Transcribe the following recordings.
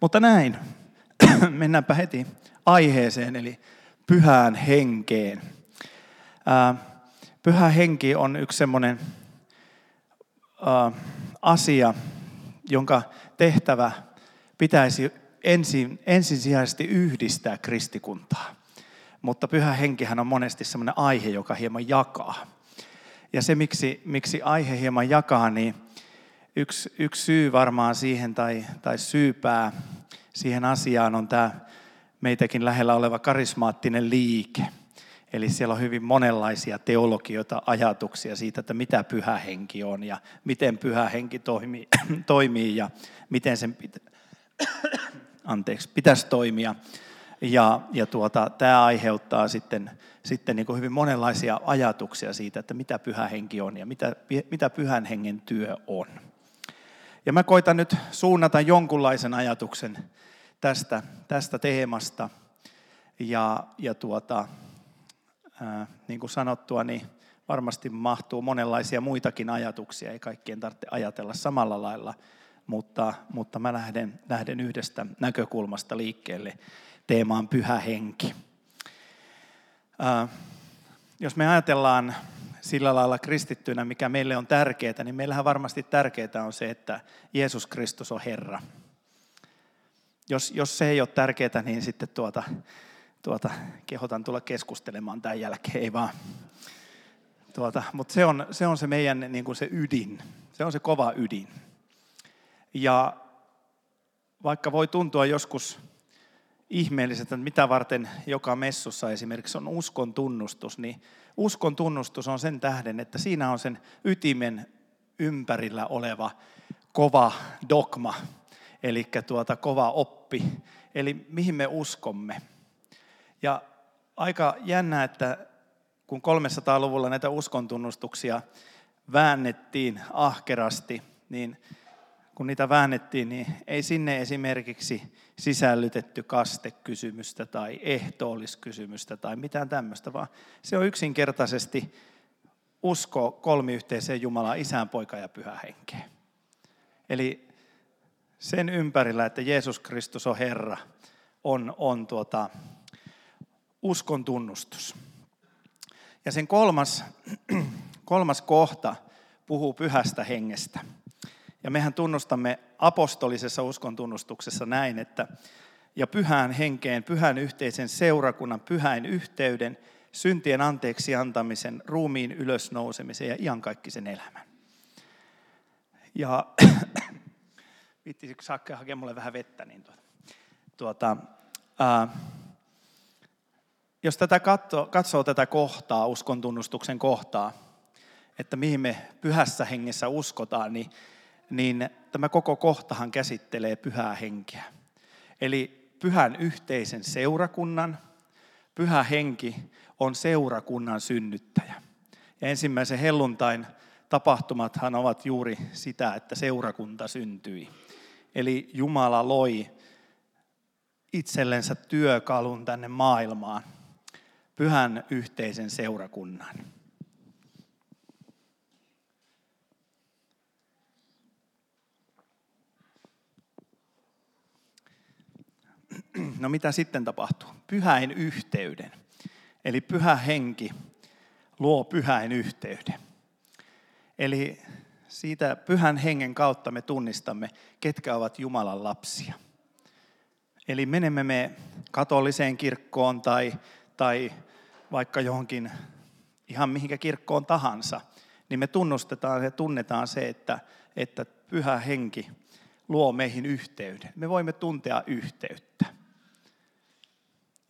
Mutta näin, mennäänpä heti aiheeseen, eli pyhään henkeen. Pyhä henki on yksi semmoinen asia, jonka tehtävä pitäisi ensin, ensisijaisesti yhdistää kristikuntaa. Mutta pyhä henkihän on monesti semmoinen aihe, joka hieman jakaa. Ja se, miksi, miksi aihe hieman jakaa, niin yksi, yksi syy varmaan siihen tai, tai syypää siihen asiaan on tämä meitäkin lähellä oleva karismaattinen liike. Eli siellä on hyvin monenlaisia teologioita, ajatuksia siitä, että mitä pyhä henki on ja miten pyhä henki toimii, toimii ja miten sen pitä, anteeksi, pitäisi toimia. Ja, ja tuota, tämä aiheuttaa sitten, sitten niin hyvin monenlaisia ajatuksia siitä, että mitä pyhä henki on ja mitä, mitä pyhän hengen työ on. Ja mä koitan nyt suunnata jonkunlaisen ajatuksen tästä, tästä teemasta. Ja, ja tuota, ää, niin kuin sanottua, niin varmasti mahtuu monenlaisia muitakin ajatuksia. Ei kaikkien tarvitse ajatella samalla lailla, mutta, mutta mä lähden, lähden yhdestä näkökulmasta liikkeelle. Teemaan pyhä henki. Ää, jos me ajatellaan sillä lailla kristittyinä, mikä meille on tärkeää, niin meillähän varmasti tärkeää on se, että Jeesus Kristus on Herra. Jos, jos se ei ole tärkeää, niin sitten tuota, tuota, kehotan tulla keskustelemaan tämän jälkeen, ei vaan. Tuota, mutta se on, se on se meidän niin kuin se ydin, se on se kova ydin. Ja vaikka voi tuntua joskus ihmeelliseltä, että mitä varten joka messussa esimerkiksi on uskon tunnustus, niin uskon tunnustus on sen tähden, että siinä on sen ytimen ympärillä oleva kova dogma, eli tuota kova oppi, eli mihin me uskomme. Ja aika jännä, että kun 300-luvulla näitä uskontunnustuksia väännettiin ahkerasti, niin kun niitä väännettiin, niin ei sinne esimerkiksi sisällytetty kastekysymystä tai ehtoolliskysymystä tai mitään tämmöistä, vaan se on yksinkertaisesti usko kolmiyhteiseen Jumalaan, isän, poika ja pyhä henkeen. Eli sen ympärillä, että Jeesus Kristus on Herra, on, on tuota, uskon tunnustus. Ja sen kolmas, kolmas kohta puhuu pyhästä hengestä. Ja mehän tunnustamme apostolisessa uskon tunnustuksessa näin, että ja pyhään henkeen, pyhän yhteisen seurakunnan, pyhäin yhteyden, syntien anteeksi antamisen, ruumiin ylösnousemisen ja iankaikkisen elämän. Ja viittisikö Sakke hakea mulle vähän vettä, niin tuota, tuota ää, jos tätä katsoo, katsoo tätä kohtaa, uskon tunnustuksen kohtaa, että mihin me pyhässä hengessä uskotaan, niin, niin tämä koko kohtahan käsittelee pyhää henkeä. Eli pyhän yhteisen seurakunnan, pyhä henki on seurakunnan synnyttäjä. Ja ensimmäisen helluntain tapahtumathan ovat juuri sitä, että seurakunta syntyi. Eli Jumala loi itsellensä työkalun tänne maailmaan, pyhän yhteisen seurakunnan. No mitä sitten tapahtuu? Pyhäin yhteyden. Eli pyhä henki luo pyhäin yhteyden. Eli siitä pyhän hengen kautta me tunnistamme, ketkä ovat Jumalan lapsia. Eli menemme me katoliseen kirkkoon tai, tai vaikka johonkin ihan mihinkä kirkkoon tahansa, niin me tunnustetaan ja tunnetaan se, että, että pyhä henki luo meihin yhteyden. Me voimme tuntea yhteyttä.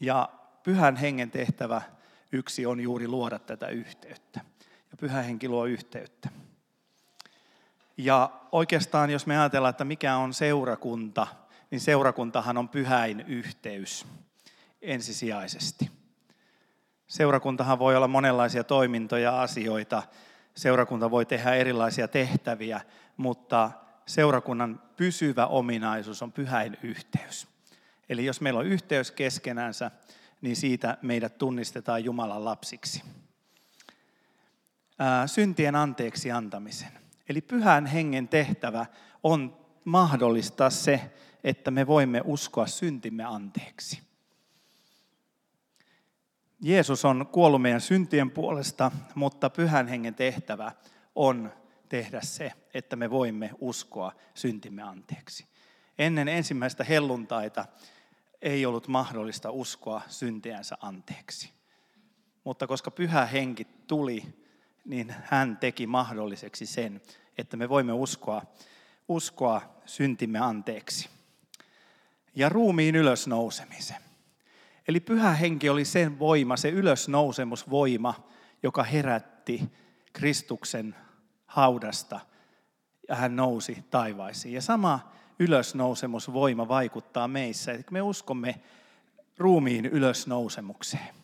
Ja pyhän hengen tehtävä yksi on juuri luoda tätä yhteyttä. Ja pyhä henki luo yhteyttä. Ja oikeastaan, jos me ajatellaan, että mikä on seurakunta, niin seurakuntahan on pyhäin yhteys ensisijaisesti. Seurakuntahan voi olla monenlaisia toimintoja, asioita. Seurakunta voi tehdä erilaisia tehtäviä, mutta seurakunnan pysyvä ominaisuus on pyhäin yhteys. Eli jos meillä on yhteys keskenänsä, niin siitä meidät tunnistetaan Jumalan lapsiksi. syntien anteeksi antamisen. Eli pyhän hengen tehtävä on mahdollistaa se, että me voimme uskoa syntimme anteeksi. Jeesus on kuollut meidän syntien puolesta, mutta pyhän hengen tehtävä on tehdä se, että me voimme uskoa syntimme anteeksi. Ennen ensimmäistä helluntaita ei ollut mahdollista uskoa syntiänsä anteeksi. Mutta koska pyhä henki tuli, niin hän teki mahdolliseksi sen, että me voimme uskoa, uskoa syntimme anteeksi. Ja ruumiin ylösnousemisen. Eli pyhä henki oli sen voima, se ylösnousemusvoima, joka herätti Kristuksen haudasta ja hän nousi taivaisiin. Ja sama ylösnousemusvoima vaikuttaa meissä, että me uskomme ruumiin ylösnousemukseen.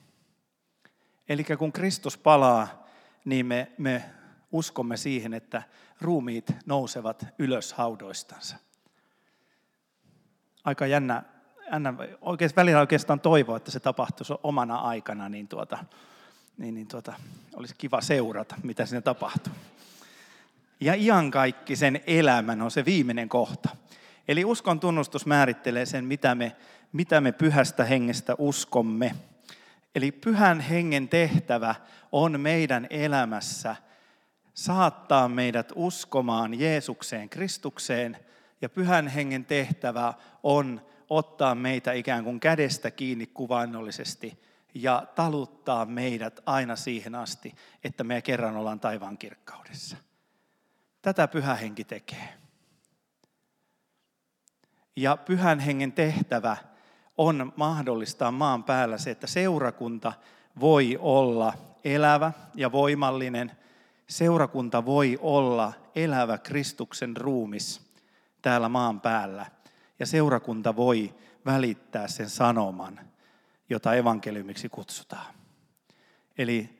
Eli kun Kristus palaa, niin me, me uskomme siihen, että ruumiit nousevat ylös haudoistansa. Aika jännä, jännä oikein, välillä oikeastaan toivoa, että se tapahtuisi omana aikana, niin, tuota, niin, niin tuota, olisi kiva seurata, mitä siinä tapahtuu. Ja iankaikkisen elämän on se viimeinen kohta. Eli uskon tunnustus määrittelee sen, mitä me, mitä me pyhästä hengestä uskomme. Eli pyhän hengen tehtävä on meidän elämässä saattaa meidät uskomaan Jeesukseen, Kristukseen. Ja pyhän hengen tehtävä on ottaa meitä ikään kuin kädestä kiinni kuvainnollisesti ja taluttaa meidät aina siihen asti, että me kerran ollaan taivaan kirkkaudessa. Tätä pyhä henki tekee. Ja pyhän hengen tehtävä on mahdollistaa maan päällä se, että seurakunta voi olla elävä ja voimallinen. Seurakunta voi olla elävä Kristuksen ruumis täällä maan päällä. Ja seurakunta voi välittää sen sanoman, jota evankeliumiksi kutsutaan. Eli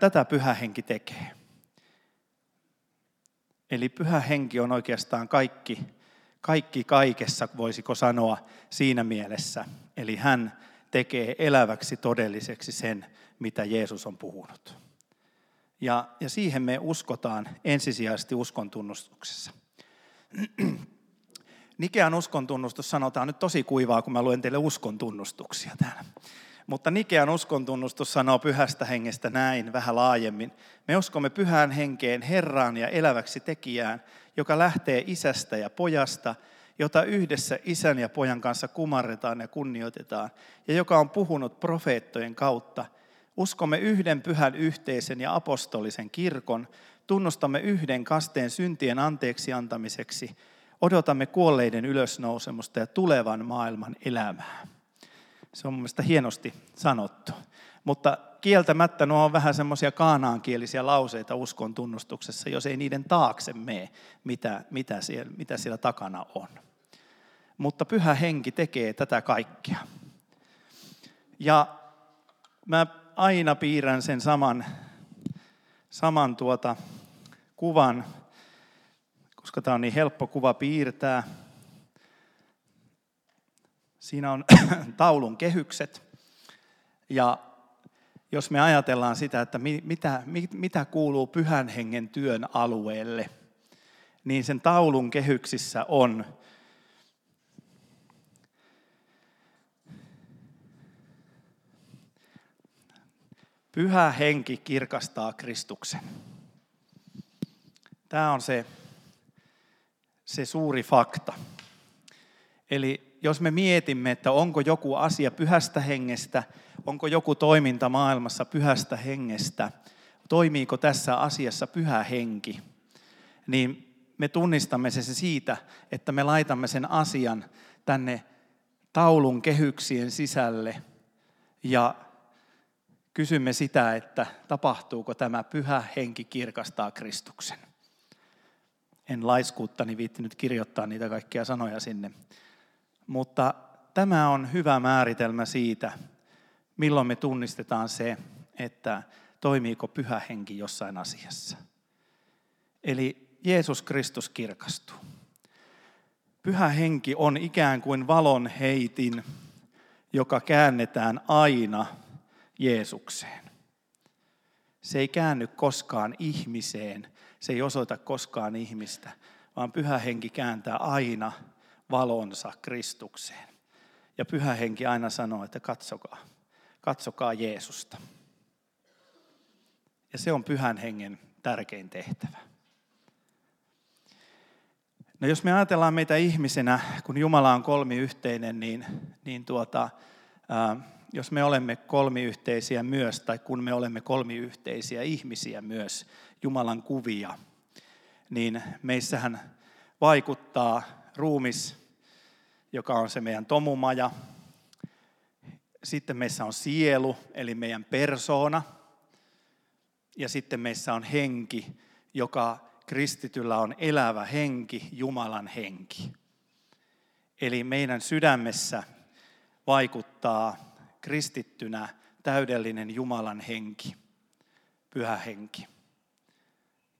tätä pyhä henki tekee. Eli pyhä henki on oikeastaan kaikki, kaikki kaikessa, voisiko sanoa siinä mielessä. Eli hän tekee eläväksi todelliseksi sen, mitä Jeesus on puhunut. Ja, ja siihen me uskotaan ensisijaisesti uskon tunnustuksessa. Nikean uskon tunnustus sanotaan nyt tosi kuivaa, kun mä luen teille uskon tunnustuksia täällä. Mutta Nikean uskontunnustus sanoo pyhästä hengestä näin vähän laajemmin. Me uskomme pyhään henkeen Herraan ja eläväksi tekijään, joka lähtee isästä ja pojasta, jota yhdessä isän ja pojan kanssa kumarretaan ja kunnioitetaan, ja joka on puhunut profeettojen kautta. Uskomme yhden pyhän yhteisen ja apostolisen kirkon, tunnustamme yhden kasteen syntien anteeksi antamiseksi, odotamme kuolleiden ylösnousemusta ja tulevan maailman elämää. Se on mielestäni hienosti sanottu. Mutta kieltämättä nuo on vähän semmoisia kaanaankielisiä lauseita uskon tunnustuksessa, jos ei niiden taakse mene, mitä, mitä, siellä, mitä siellä takana on. Mutta pyhä henki tekee tätä kaikkea. Ja mä aina piirrän sen saman, saman tuota kuvan, koska tämä on niin helppo kuva piirtää. Siinä on taulun kehykset. Ja jos me ajatellaan sitä, että mitä, mitä kuuluu pyhän hengen työn alueelle, niin sen taulun kehyksissä on Pyhä henki kirkastaa Kristuksen. Tämä on se, se suuri fakta. Eli jos me mietimme, että onko joku asia pyhästä hengestä, onko joku toiminta maailmassa pyhästä hengestä, toimiiko tässä asiassa pyhä henki, niin me tunnistamme se siitä, että me laitamme sen asian tänne taulun kehyksien sisälle ja kysymme sitä, että tapahtuuko tämä pyhä henki kirkastaa Kristuksen. En laiskuuttani viittinyt kirjoittaa niitä kaikkia sanoja sinne, mutta tämä on hyvä määritelmä siitä, milloin me tunnistetaan se, että toimiiko pyhä henki jossain asiassa. Eli Jeesus Kristus kirkastuu. Pyhä henki on ikään kuin valon heitin, joka käännetään aina Jeesukseen. Se ei käänny koskaan ihmiseen, se ei osoita koskaan ihmistä, vaan pyhä henki kääntää aina valonsa Kristukseen. Ja pyhä henki aina sanoo, että katsokaa, katsokaa Jeesusta. Ja se on pyhän hengen tärkein tehtävä. No jos me ajatellaan meitä ihmisenä, kun Jumala on kolmiyhteinen, niin, niin tuota, ää, jos me olemme kolmiyhteisiä myös, tai kun me olemme kolmiyhteisiä ihmisiä myös, Jumalan kuvia, niin meissähän vaikuttaa ruumis, joka on se meidän tomumaja. Sitten meissä on sielu, eli meidän persoona. Ja sitten meissä on henki, joka kristityllä on elävä henki, Jumalan henki. Eli meidän sydämessä vaikuttaa kristittynä täydellinen Jumalan henki, pyhä henki.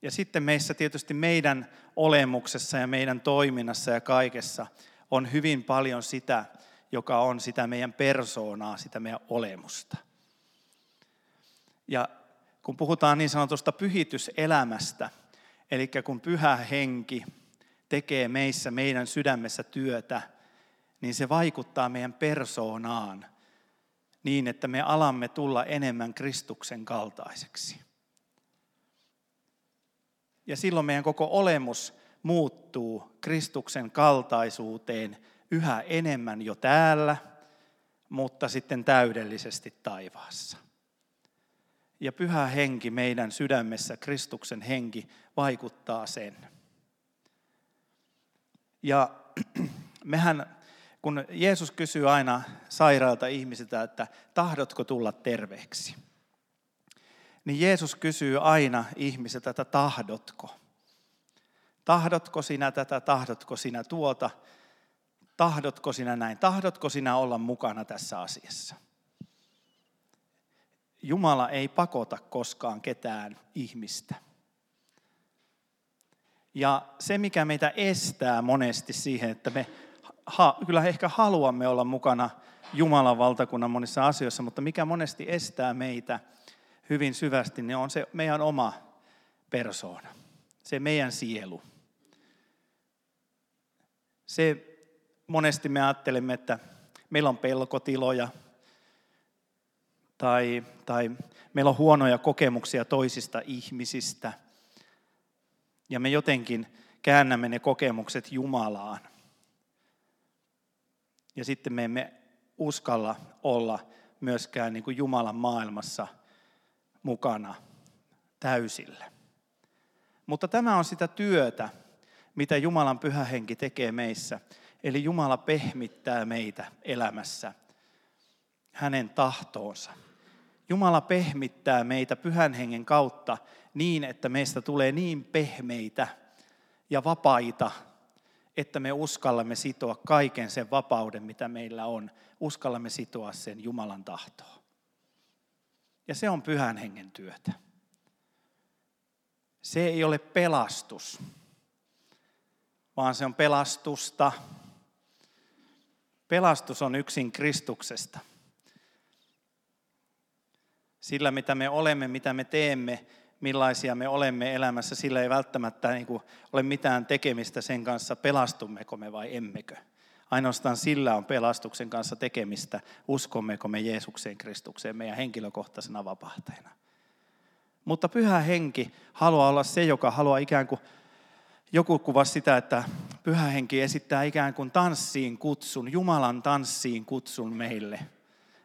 Ja sitten meissä tietysti meidän olemuksessa ja meidän toiminnassa ja kaikessa on hyvin paljon sitä, joka on sitä meidän persoonaa, sitä meidän olemusta. Ja kun puhutaan niin sanotusta pyhityselämästä, eli kun pyhä henki tekee meissä, meidän sydämessä työtä, niin se vaikuttaa meidän persoonaan niin, että me alamme tulla enemmän Kristuksen kaltaiseksi. Ja silloin meidän koko olemus muuttuu Kristuksen kaltaisuuteen yhä enemmän jo täällä, mutta sitten täydellisesti taivaassa. Ja pyhä henki meidän sydämessä, Kristuksen henki, vaikuttaa sen. Ja mehän, kun Jeesus kysyy aina sairaalta ihmisiltä, että tahdotko tulla terveeksi, niin Jeesus kysyy aina ihmiseltä, että tahdotko. Tahdotko sinä tätä, tahdotko sinä tuota, tahdotko sinä näin, tahdotko sinä olla mukana tässä asiassa. Jumala ei pakota koskaan ketään ihmistä. Ja se, mikä meitä estää monesti siihen, että me ha, kyllä ehkä haluamme olla mukana Jumalan valtakunnan monissa asioissa, mutta mikä monesti estää meitä hyvin syvästi, niin on se meidän oma persoona, se meidän sielu. Se monesti me ajattelemme, että meillä on pelkotiloja, tai, tai meillä on huonoja kokemuksia toisista ihmisistä. Ja me jotenkin käännämme ne kokemukset Jumalaan. Ja sitten me emme uskalla olla myöskään niin kuin Jumalan maailmassa mukana täysillä. Mutta tämä on sitä työtä, mitä Jumalan pyhä henki tekee meissä. Eli Jumala pehmittää meitä elämässä hänen tahtoonsa. Jumala pehmittää meitä pyhän hengen kautta niin, että meistä tulee niin pehmeitä ja vapaita, että me uskallamme sitoa kaiken sen vapauden, mitä meillä on. Uskallamme sitoa sen Jumalan tahtoon. Ja se on pyhän hengen työtä. Se ei ole pelastus, vaan se on pelastusta. Pelastus on yksin Kristuksesta – sillä, mitä me olemme, mitä me teemme, millaisia me olemme elämässä, sillä ei välttämättä niin kuin, ole mitään tekemistä sen kanssa, pelastummeko me vai emmekö. Ainoastaan sillä on pelastuksen kanssa tekemistä, uskommeko me Jeesukseen Kristukseen meidän henkilökohtaisena vapahtajana. Mutta pyhä henki haluaa olla se, joka haluaa ikään kuin, joku kuvasi sitä, että pyhä henki esittää ikään kuin tanssiin kutsun, Jumalan tanssiin kutsun meille –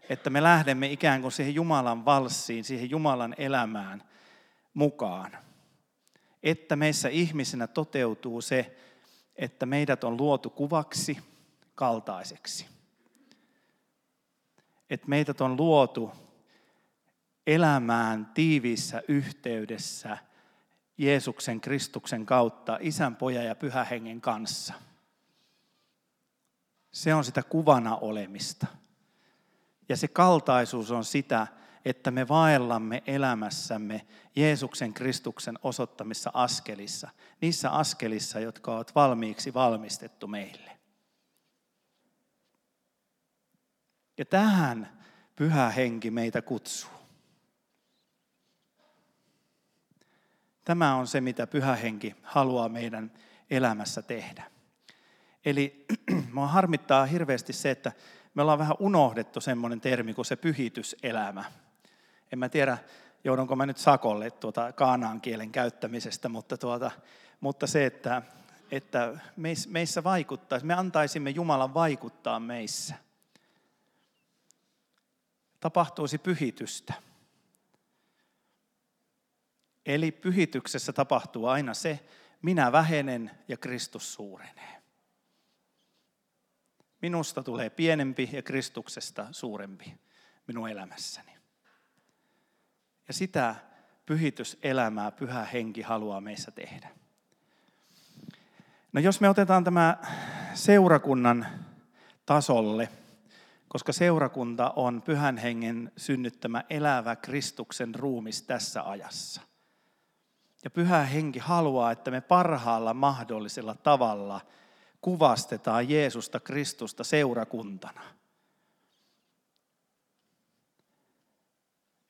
että me lähdemme ikään kuin siihen Jumalan valssiin, siihen Jumalan elämään mukaan. Että meissä ihmisenä toteutuu se, että meidät on luotu kuvaksi kaltaiseksi. Että meidät on luotu elämään tiiviissä yhteydessä Jeesuksen Kristuksen kautta, Isän, Pojan ja Pyhä Hengen kanssa. Se on sitä kuvana olemista. Ja se kaltaisuus on sitä, että me vaellamme elämässämme Jeesuksen Kristuksen osoittamissa askelissa, niissä askelissa, jotka ovat valmiiksi valmistettu meille. Ja tähän pyhä henki meitä kutsuu. Tämä on se, mitä pyhä henki haluaa meidän elämässä tehdä. Eli mua harmittaa hirveästi se, että me ollaan vähän unohdettu semmoinen termi kuin se pyhityselämä. En mä tiedä, joudunko mä nyt sakolle tuota kaanaan kielen käyttämisestä, mutta, tuota, mutta se, että, että meissä vaikuttaisi, me antaisimme Jumalan vaikuttaa meissä. Tapahtuisi pyhitystä. Eli pyhityksessä tapahtuu aina se, minä vähenen ja Kristus suurenee. Minusta tulee pienempi ja Kristuksesta suurempi minun elämässäni. Ja sitä pyhityselämää pyhä henki haluaa meissä tehdä. No jos me otetaan tämä seurakunnan tasolle, koska seurakunta on pyhän hengen synnyttämä elävä Kristuksen ruumis tässä ajassa. Ja pyhä henki haluaa, että me parhaalla mahdollisella tavalla kuvastetaan Jeesusta Kristusta seurakuntana.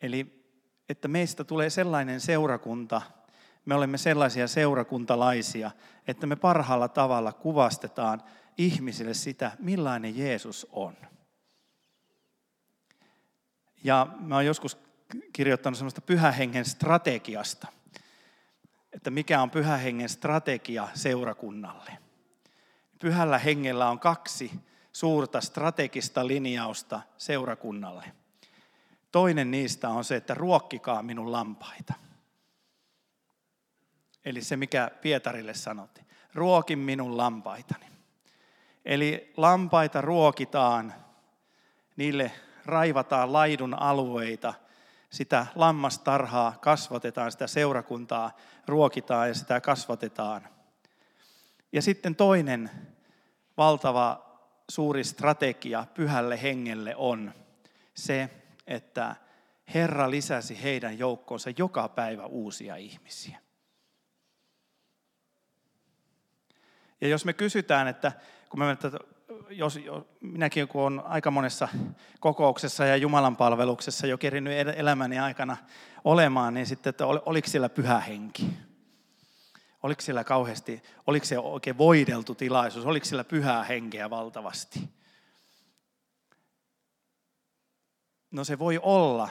Eli että meistä tulee sellainen seurakunta, me olemme sellaisia seurakuntalaisia, että me parhaalla tavalla kuvastetaan ihmisille sitä, millainen Jeesus on. Ja mä oon joskus kirjoittanut semmoista pyhähengen strategiasta, että mikä on pyhähengen strategia seurakunnalle. Pyhällä hengellä on kaksi suurta strategista linjausta seurakunnalle. Toinen niistä on se, että ruokkikaa minun lampaita. Eli se, mikä Pietarille sanottiin. Ruokin minun lampaitani. Eli lampaita ruokitaan, niille raivataan laidun alueita, sitä lammastarhaa kasvatetaan, sitä seurakuntaa ruokitaan ja sitä kasvatetaan. Ja sitten toinen valtava suuri strategia pyhälle hengelle on se, että Herra lisäsi heidän joukkoonsa joka päivä uusia ihmisiä. Ja jos me kysytään, että kun me, että jos, minäkin kun olen aika monessa kokouksessa ja Jumalan palveluksessa jo kerinyt elämäni aikana olemaan, niin sitten, että oliko siellä pyhä henki? Oliko siellä kauheasti, oliko se oikein voideltu tilaisuus, oliko siellä pyhää henkeä valtavasti? No se voi olla,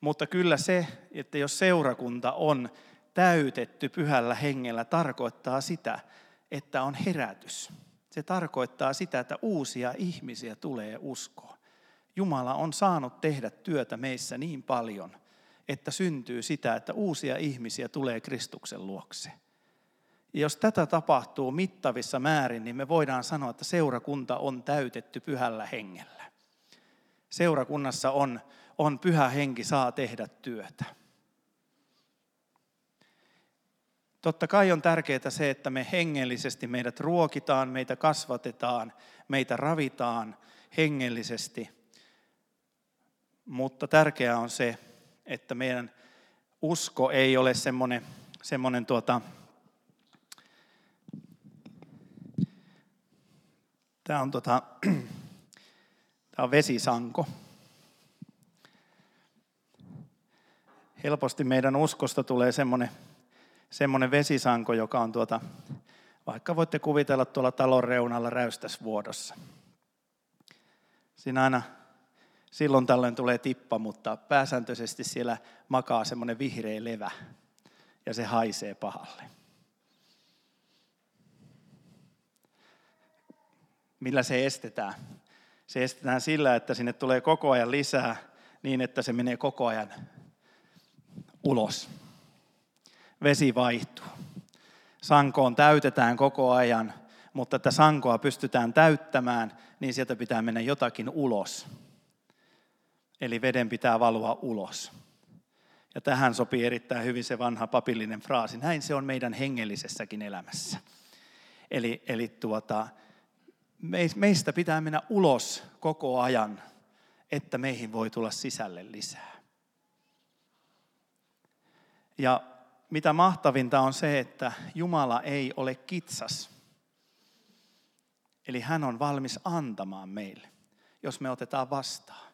mutta kyllä se, että jos seurakunta on täytetty pyhällä hengellä, tarkoittaa sitä, että on herätys. Se tarkoittaa sitä, että uusia ihmisiä tulee uskoon. Jumala on saanut tehdä työtä meissä niin paljon, että syntyy sitä, että uusia ihmisiä tulee Kristuksen luokse. Ja jos tätä tapahtuu mittavissa määrin, niin me voidaan sanoa, että seurakunta on täytetty pyhällä hengellä. Seurakunnassa on, on pyhä henki, saa tehdä työtä. Totta kai on tärkeää se, että me hengellisesti meidät ruokitaan, meitä kasvatetaan, meitä ravitaan hengellisesti. Mutta tärkeää on se, että meidän usko ei ole semmoinen, semmoinen tuota, tämä on, tuota, tämä on vesisanko. Helposti meidän uskosta tulee semmoinen semmoinen vesisanko, joka on tuota, vaikka voitte kuvitella tuolla talon reunalla räystäsvuodossa. Siinä aina silloin tällöin tulee tippa, mutta pääsääntöisesti siellä makaa semmoinen vihreä levä ja se haisee pahalle. Millä se estetään? Se estetään sillä, että sinne tulee koko ajan lisää niin, että se menee koko ajan ulos vesi vaihtuu. Sankoon täytetään koko ajan, mutta että sankoa pystytään täyttämään, niin sieltä pitää mennä jotakin ulos. Eli veden pitää valua ulos. Ja tähän sopii erittäin hyvin se vanha papillinen fraasi. Näin se on meidän hengellisessäkin elämässä. Eli, eli tuota, meistä pitää mennä ulos koko ajan, että meihin voi tulla sisälle lisää. Ja mitä mahtavinta on se, että Jumala ei ole kitsas. Eli hän on valmis antamaan meille, jos me otetaan vastaan.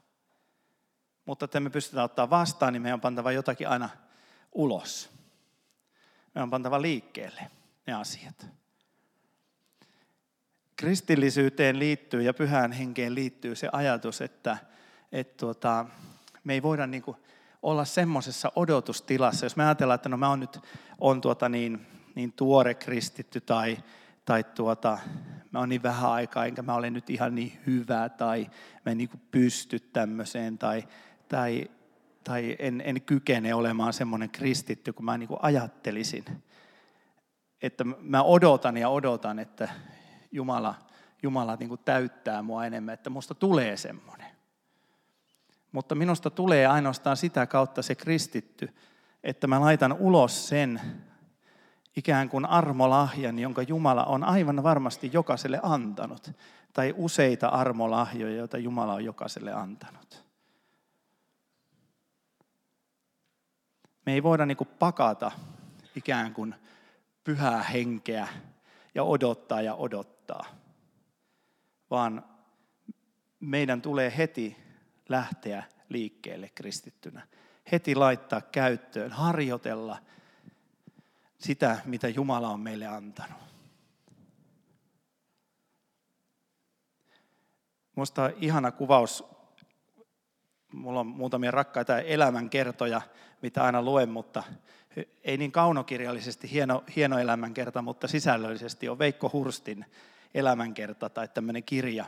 Mutta että me pystytään ottaa vastaan, niin meidän on pantava jotakin aina ulos. Meidän on pantava liikkeelle ne asiat. kristillisyyteen liittyy ja pyhään henkeen liittyy se ajatus, että, että tuota, me ei voida niin kuin olla semmoisessa odotustilassa, jos me ajatellaan, että no mä oon nyt on tuota niin, niin tuore kristitty tai, tai tuota, mä oon niin vähän aikaa, enkä mä ole nyt ihan niin hyvä tai mä en niin kuin pysty tämmöiseen tai, tai, tai en, en kykene olemaan semmoinen kristitty, kun mä niin kuin ajattelisin. Että mä odotan ja odotan, että Jumala, Jumala niin kuin täyttää mua enemmän, että musta tulee semmoinen. Mutta minusta tulee ainoastaan sitä kautta se kristitty, että mä laitan ulos sen ikään kuin armolahjan, jonka Jumala on aivan varmasti jokaiselle antanut. Tai useita armolahjoja, joita Jumala on jokaiselle antanut. Me ei voida niin pakata ikään kuin pyhää henkeä ja odottaa ja odottaa, vaan meidän tulee heti lähteä liikkeelle kristittynä. Heti laittaa käyttöön, harjoitella sitä, mitä Jumala on meille antanut. Minusta ihana kuvaus. Mulla on muutamia rakkaita elämänkertoja, mitä aina luen, mutta ei niin kaunokirjallisesti hieno, hieno elämänkerta, mutta sisällöllisesti on Veikko Hurstin elämänkerta tai tämmöinen kirja.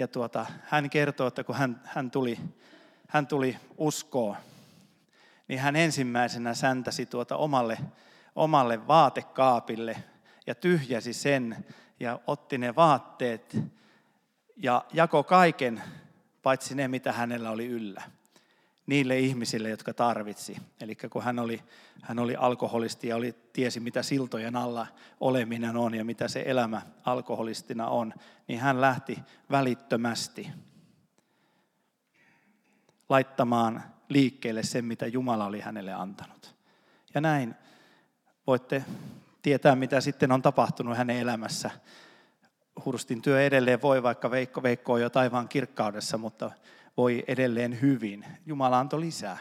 Ja tuota, hän kertoo, että kun hän, hän, tuli, hän tuli uskoon, niin hän ensimmäisenä säntäsi tuota omalle, omalle vaatekaapille ja tyhjäsi sen ja otti ne vaatteet ja jako kaiken paitsi ne, mitä hänellä oli yllä niille ihmisille, jotka tarvitsi. Eli kun hän oli, hän oli alkoholisti ja oli, tiesi, mitä siltojen alla oleminen on ja mitä se elämä alkoholistina on, niin hän lähti välittömästi laittamaan liikkeelle sen, mitä Jumala oli hänelle antanut. Ja näin voitte tietää, mitä sitten on tapahtunut hänen elämässä. Hurstin työ edelleen voi, vaikka Veikko Veikko on jo taivaan kirkkaudessa, mutta voi edelleen hyvin. Jumala antoi lisää,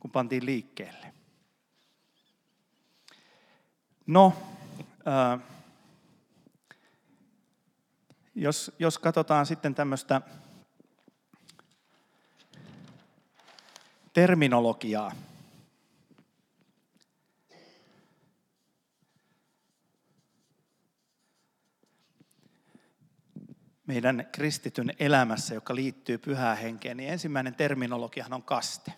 kun pantiin liikkeelle. No, äh, jos, jos katsotaan sitten tämmöistä terminologiaa, meidän kristityn elämässä, joka liittyy pyhään henkeen, niin ensimmäinen terminologiahan on kaste.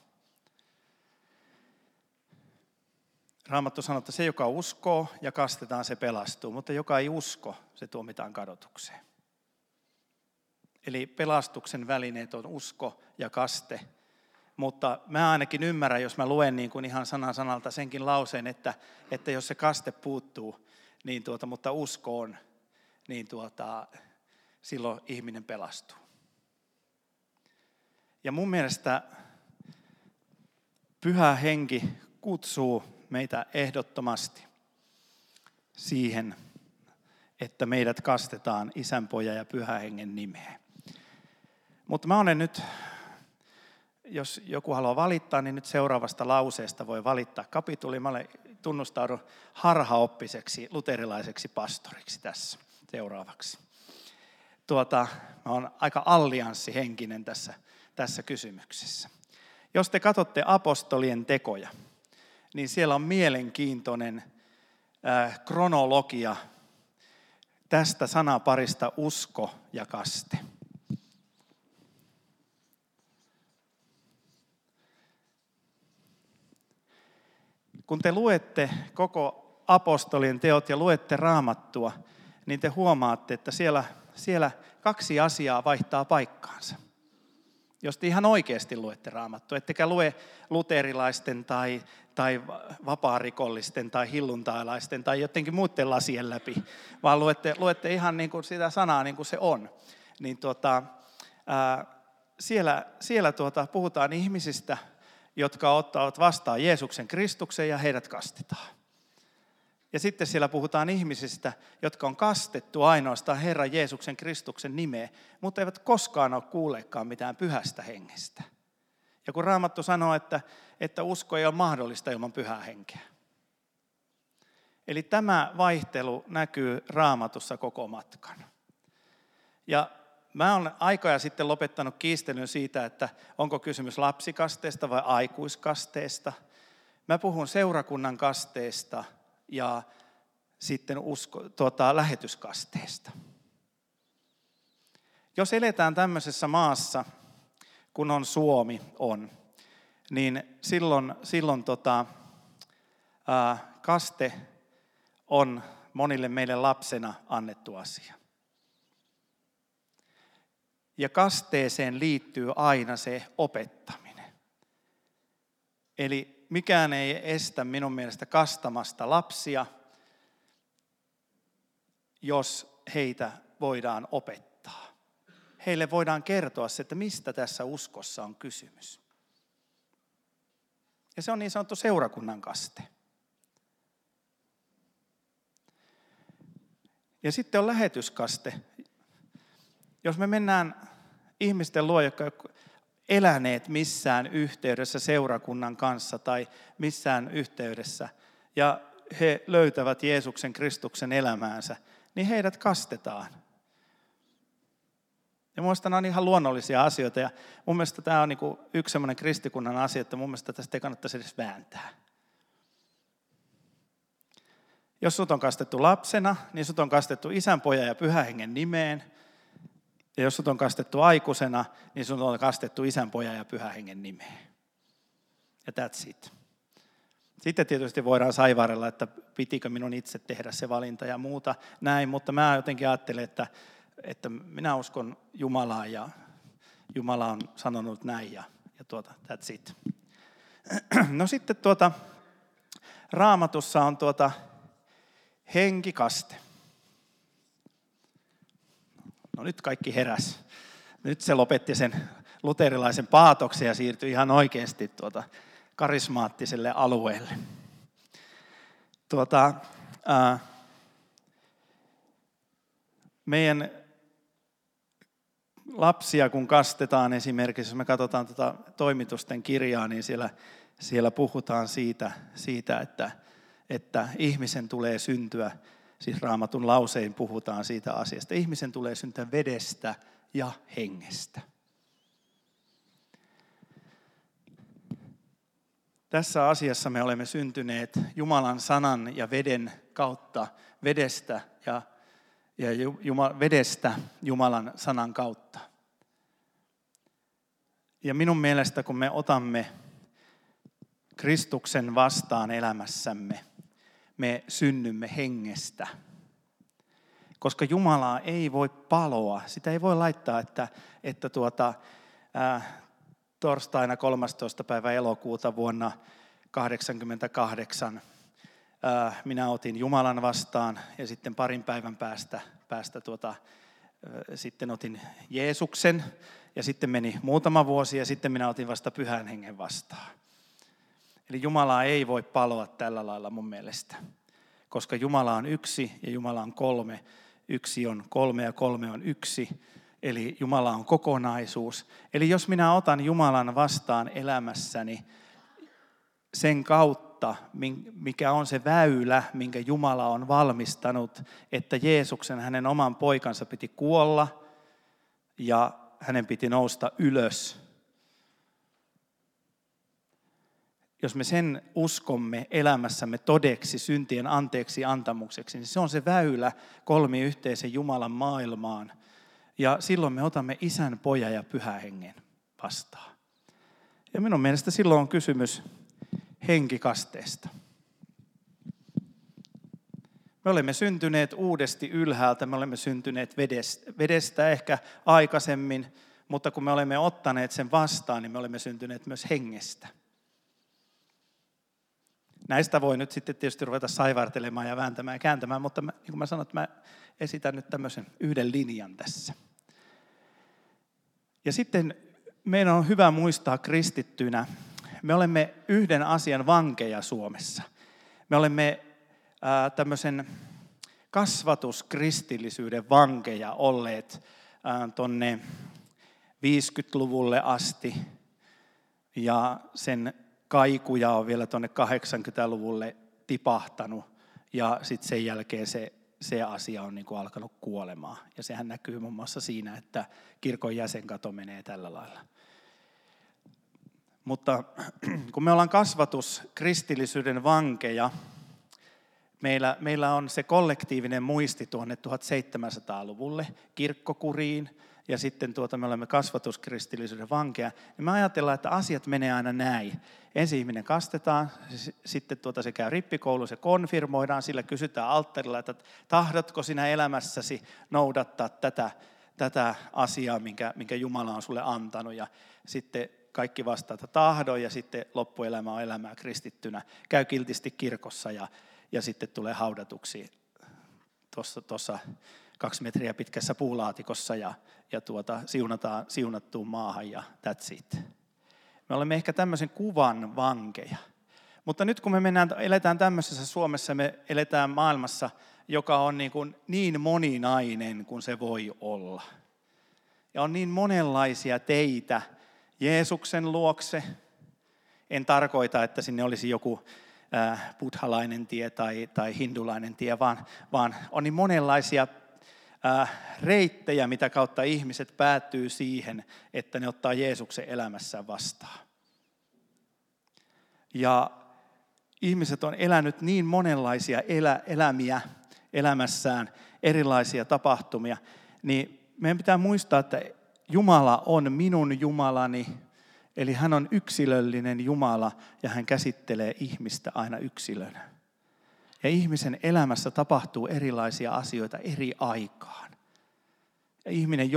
Raamattu sanoo, että se, joka uskoo ja kastetaan, se pelastuu, mutta joka ei usko, se tuomitaan kadotukseen. Eli pelastuksen välineet on usko ja kaste. Mutta mä ainakin ymmärrän, jos mä luen niin kuin ihan sanan sanalta senkin lauseen, että, että jos se kaste puuttuu, niin tuota, mutta usko on, niin tuota, silloin ihminen pelastuu. Ja mun mielestä pyhä henki kutsuu meitä ehdottomasti siihen, että meidät kastetaan isän, pojan ja pyhä hengen nimeen. Mutta mä olen nyt, jos joku haluaa valittaa, niin nyt seuraavasta lauseesta voi valittaa kapituli. Mä olen tunnustaudun harhaoppiseksi luterilaiseksi pastoriksi tässä seuraavaksi tuota, mä oon aika allianssihenkinen tässä, tässä kysymyksessä. Jos te katsotte apostolien tekoja, niin siellä on mielenkiintoinen äh, kronologia tästä sanaparista usko ja kaste. Kun te luette koko apostolien teot ja luette raamattua, niin te huomaatte, että siellä siellä kaksi asiaa vaihtaa paikkaansa. Jos te ihan oikeasti luette raamattua, ettekä lue luterilaisten tai, tai vapaarikollisten tai hilluntailaisten tai jotenkin muiden lasien läpi, vaan luette, luette ihan niin kuin sitä sanaa niin kuin se on. Niin tuota, ää, siellä siellä tuota, puhutaan ihmisistä, jotka ottavat vastaan Jeesuksen Kristuksen ja heidät kastetaan. Ja sitten siellä puhutaan ihmisistä, jotka on kastettu ainoastaan Herran Jeesuksen Kristuksen nimeen, mutta eivät koskaan ole kuulleetkaan mitään pyhästä hengestä. Ja kun Raamattu sanoo, että, että usko ei ole mahdollista ilman pyhää henkeä. Eli tämä vaihtelu näkyy raamatussa koko matkan. Ja mä olen aikoja sitten lopettanut kiistelyn siitä, että onko kysymys lapsikasteesta vai aikuiskasteesta. Mä puhun seurakunnan kasteesta ja sitten usko, tuota, lähetyskasteesta. Jos eletään tämmöisessä maassa, kun on Suomi on, niin silloin, silloin tota, ää, kaste on monille meille lapsena annettu asia. Ja kasteeseen liittyy aina se opettaminen. Eli mikään ei estä minun mielestä kastamasta lapsia, jos heitä voidaan opettaa. Heille voidaan kertoa se, että mistä tässä uskossa on kysymys. Ja se on niin sanottu seurakunnan kaste. Ja sitten on lähetyskaste. Jos me mennään ihmisten luo, jotka eläneet missään yhteydessä seurakunnan kanssa tai missään yhteydessä, ja he löytävät Jeesuksen Kristuksen elämäänsä, niin heidät kastetaan. Ja mielestäni nämä on ihan luonnollisia asioita, ja mun mielestä tämä on niin yksi sellainen kristikunnan asia, että mun mielestä tästä ei kannattaisi edes vääntää. Jos sut on kastettu lapsena, niin sut on kastettu isän, pojan ja pyhän hengen nimeen. Ja jos sut on kastettu aikuisena, niin sut on kastettu isän, pojan ja pyhän hengen nimeen. Ja that's it. Sitten tietysti voidaan saivarella, että pitikö minun itse tehdä se valinta ja muuta näin, mutta mä jotenkin ajattelen, että, että minä uskon Jumalaan ja Jumala on sanonut näin ja, ja tuota, that's it. No sitten tuota, raamatussa on tuota, henkikaste. No nyt kaikki heräs. Nyt se lopetti sen luterilaisen paatoksen ja siirtyi ihan oikeasti tuota karismaattiselle alueelle. Tuota, ää, meidän lapsia, kun kastetaan esimerkiksi, jos me katsotaan tuota toimitusten kirjaa, niin siellä, siellä puhutaan siitä, siitä että että ihmisen tulee syntyä, siis raamatun lausein puhutaan siitä asiasta, ihmisen tulee syntyä vedestä ja hengestä. Tässä asiassa me olemme syntyneet Jumalan sanan ja veden kautta, vedestä ja, ja Juma, vedestä Jumalan sanan kautta. Ja minun mielestä, kun me otamme Kristuksen vastaan elämässämme, me synnymme hengestä. Koska Jumalaa ei voi paloa, sitä ei voi laittaa, että, että tuota, äh, torstaina 13. päivä elokuuta vuonna 1988 äh, minä otin Jumalan vastaan ja sitten parin päivän päästä, päästä tuota, äh, sitten otin Jeesuksen ja sitten meni muutama vuosi ja sitten minä otin vasta pyhän hengen vastaan. Eli Jumalaa ei voi paloa tällä lailla mun mielestä, koska Jumala on yksi ja Jumala on kolme. Yksi on kolme ja kolme on yksi, eli Jumala on kokonaisuus. Eli jos minä otan Jumalan vastaan elämässäni sen kautta, mikä on se väylä, minkä Jumala on valmistanut, että Jeesuksen hänen oman poikansa piti kuolla ja hänen piti nousta ylös jos me sen uskomme elämässämme todeksi syntien anteeksi antamukseksi, niin se on se väylä kolmi yhteisen Jumalan maailmaan. Ja silloin me otamme isän, pojan ja pyhä hengen vastaan. Ja minun mielestä silloin on kysymys henkikasteesta. Me olemme syntyneet uudesti ylhäältä, me olemme syntyneet vedestä, vedestä ehkä aikaisemmin, mutta kun me olemme ottaneet sen vastaan, niin me olemme syntyneet myös hengestä. Näistä voi nyt sitten tietysti ruveta saivartelemaan ja vääntämään ja kääntämään, mutta mä, niin kuin mä sanoin, että mä esitän nyt tämmöisen yhden linjan tässä. Ja sitten meidän on hyvä muistaa kristittyinä, me olemme yhden asian vankeja Suomessa. Me olemme ää, tämmöisen kasvatuskristillisyyden vankeja olleet tuonne 50-luvulle asti ja sen kaikuja on vielä tuonne 80-luvulle tipahtanut Ja sitten sen jälkeen se, se asia on niin kuin alkanut kuolemaan. Ja sehän näkyy muun muassa siinä, että kirkon jäsenkato menee tällä lailla. Mutta kun me ollaan kasvatus kristillisyyden vankeja, meillä, meillä on se kollektiivinen muisti tuonne 1700-luvulle kirkkokuriin, ja sitten tuota, me olemme kasvatuskristillisyyden vankeja, niin me ajatellaan, että asiat menee aina näin. Ensin ihminen kastetaan, sitten tuota, se käy rippikoulu, se konfirmoidaan, sillä kysytään alttarilla, että tahdotko sinä elämässäsi noudattaa tätä, tätä asiaa, minkä, minkä Jumala on sulle antanut. Ja sitten kaikki vastaa, että tahdon ja sitten loppuelämä on elämää kristittynä. Käy kiltisti kirkossa ja, ja sitten tulee haudatuksi tuossa kaksi metriä pitkässä puulaatikossa ja, ja tuota, siunataan siunattuun maahan ja that's it. Me olemme ehkä tämmöisen kuvan vankeja. Mutta nyt kun me mennään, eletään tämmöisessä Suomessa, me eletään maailmassa, joka on niin, kuin niin moninainen kuin se voi olla. Ja on niin monenlaisia teitä Jeesuksen luokse. En tarkoita, että sinne olisi joku äh, buddhalainen tie tai, tai hindulainen tie, vaan, vaan on niin monenlaisia reittejä, mitä kautta ihmiset päätyy siihen, että ne ottaa Jeesuksen elämässä vastaan. Ja ihmiset on elänyt niin monenlaisia elä, elämiä elämässään, erilaisia tapahtumia, niin meidän pitää muistaa, että Jumala on minun Jumalani, eli hän on yksilöllinen Jumala ja hän käsittelee ihmistä aina yksilönä. Ja ihmisen elämässä tapahtuu erilaisia asioita eri aikaan. Ja ihminen,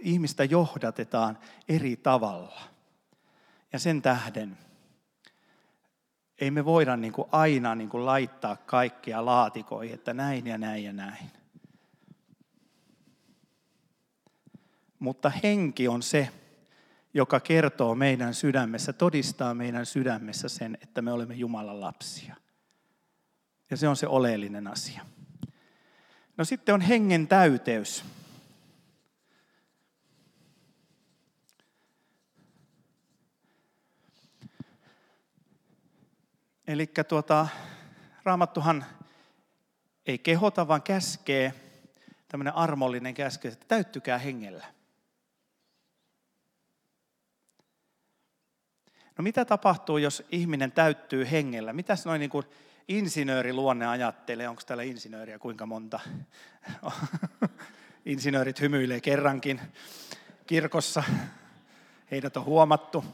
ihmistä johdatetaan eri tavalla. Ja sen tähden ei me voida niin kuin aina niin kuin laittaa kaikkia laatikoihin, että näin ja näin ja näin. Mutta henki on se, joka kertoo meidän sydämessä, todistaa meidän sydämessä sen, että me olemme Jumalan lapsia. Ja se on se oleellinen asia. No sitten on hengen täyteys. Eli tuota, Raamattuhan ei kehota, vaan käskee, tämmöinen armollinen käske, että täyttykää hengellä. No mitä tapahtuu, jos ihminen täyttyy hengellä? Mitäs noin niin kuin insinööriluonne ajattelee? Onko täällä insinööriä kuinka monta? Insinöörit hymyilee kerrankin kirkossa. Heidät on huomattu.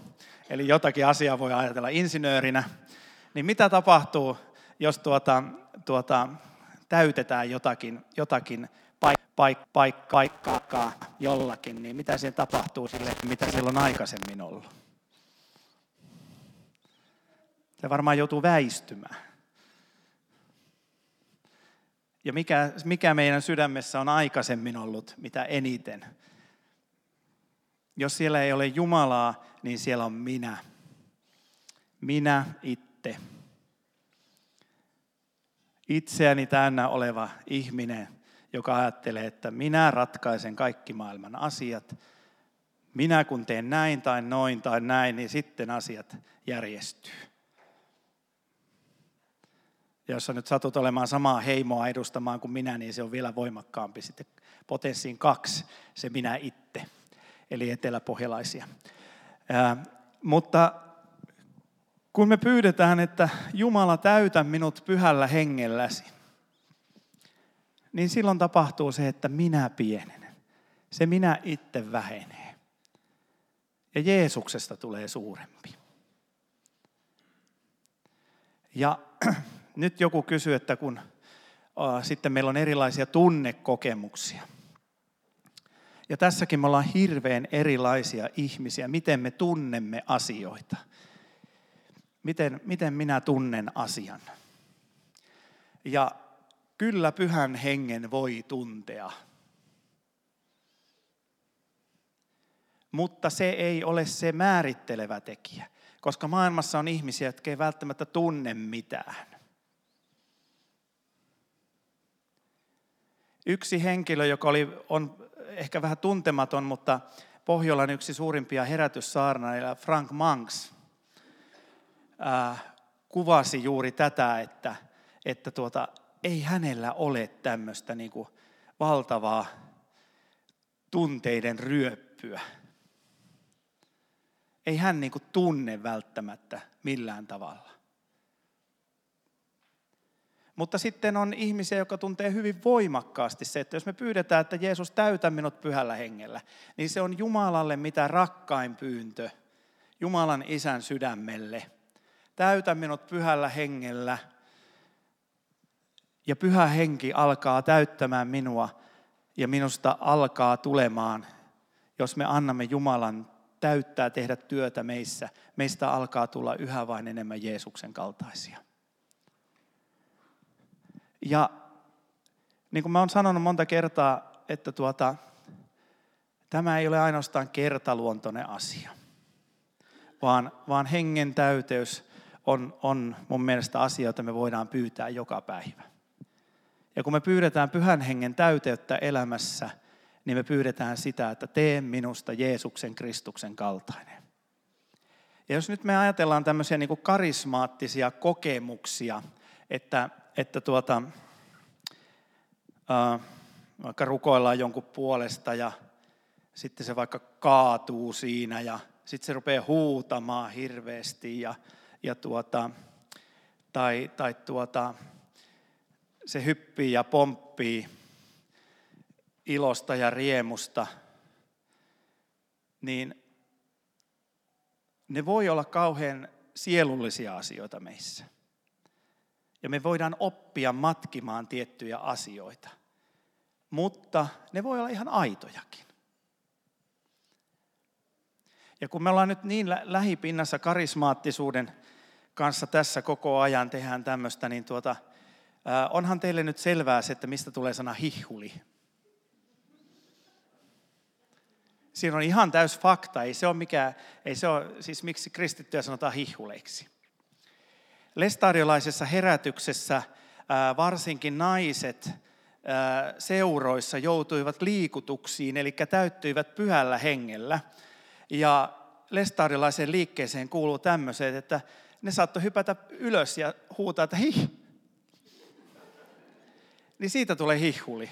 Eli jotakin asiaa voi ajatella insinöörinä. Niin mitä tapahtuu, jos tuota, tuota, täytetään jotakin, jotakin paik- paik- paikkaa jollakin, niin mitä siihen tapahtuu sille, mitä siellä on aikaisemmin ollut? Se varmaan joutuu väistymään. Ja mikä, mikä meidän sydämessä on aikaisemmin ollut mitä eniten? Jos siellä ei ole Jumalaa, niin siellä on minä. Minä itse. Itseäni täynnä oleva ihminen, joka ajattelee, että minä ratkaisen kaikki maailman asiat. Minä kun teen näin tai noin tai näin, niin sitten asiat järjestyy. Jos sä nyt satut olemaan samaa heimoa edustamaan kuin minä, niin se on vielä voimakkaampi sitten potenssiin kaksi, se minä itse, eli eteläpohjalaisia. Ää, mutta kun me pyydetään, että Jumala täytä minut pyhällä hengelläsi, niin silloin tapahtuu se, että minä pienenen. Se minä itse vähenee. Ja Jeesuksesta tulee suurempi. Ja nyt joku kysyy, että kun uh, sitten meillä on erilaisia tunnekokemuksia. Ja tässäkin me ollaan hirveän erilaisia ihmisiä, miten me tunnemme asioita. Miten, miten minä tunnen asian. Ja kyllä pyhän hengen voi tuntea. Mutta se ei ole se määrittelevä tekijä, koska maailmassa on ihmisiä, jotka ei välttämättä tunne mitään. Yksi henkilö, joka oli, on ehkä vähän tuntematon, mutta Pohjolan yksi suurimpia herätyssaarnaajia, Frank Manks, ää, kuvasi juuri tätä, että, että tuota, ei hänellä ole tämmöistä niin kuin valtavaa tunteiden ryöppyä. Ei hän niin kuin tunne välttämättä millään tavalla. Mutta sitten on ihmisiä, jotka tuntee hyvin voimakkaasti se, että jos me pyydetään, että Jeesus täytä minut pyhällä hengellä, niin se on Jumalalle mitä rakkain pyyntö, Jumalan isän sydämelle. Täytä minut pyhällä hengellä. Ja pyhä henki alkaa täyttämään minua ja minusta alkaa tulemaan, jos me annamme Jumalan täyttää tehdä työtä meissä, meistä alkaa tulla yhä vain enemmän Jeesuksen kaltaisia. Ja niin kuin mä oon sanonut monta kertaa, että tuota, tämä ei ole ainoastaan kertaluontoinen asia, vaan, vaan hengen täyteys on, on mun mielestä asia, jota me voidaan pyytää joka päivä. Ja kun me pyydetään pyhän hengen täyteyttä elämässä, niin me pyydetään sitä, että tee minusta Jeesuksen Kristuksen kaltainen. Ja jos nyt me ajatellaan tämmöisiä niin kuin karismaattisia kokemuksia, että että tuota, äh, vaikka rukoillaan jonkun puolesta ja sitten se vaikka kaatuu siinä ja sitten se rupeaa huutamaan hirveästi ja, ja tuota, tai, tai tuota, se hyppii ja pomppii ilosta ja riemusta, niin ne voi olla kauhean sielullisia asioita meissä. Ja me voidaan oppia matkimaan tiettyjä asioita. Mutta ne voi olla ihan aitojakin. Ja kun me ollaan nyt niin lähipinnassa karismaattisuuden kanssa tässä koko ajan, tehdään tämmöistä, niin tuota, onhan teille nyt selvää se, että mistä tulee sana hihuli. Siinä on ihan täys fakta, ei se ole mikään, ei se ole, siis miksi kristittyjä sanotaan hihuleiksi. Lestadiolaisessa herätyksessä varsinkin naiset seuroissa joutuivat liikutuksiin, eli täyttyivät pyhällä hengellä. Ja lestadiolaiseen liikkeeseen kuuluu tämmöiset, että ne saattoi hypätä ylös ja huutaa, että hih. Niin siitä tulee hihuli.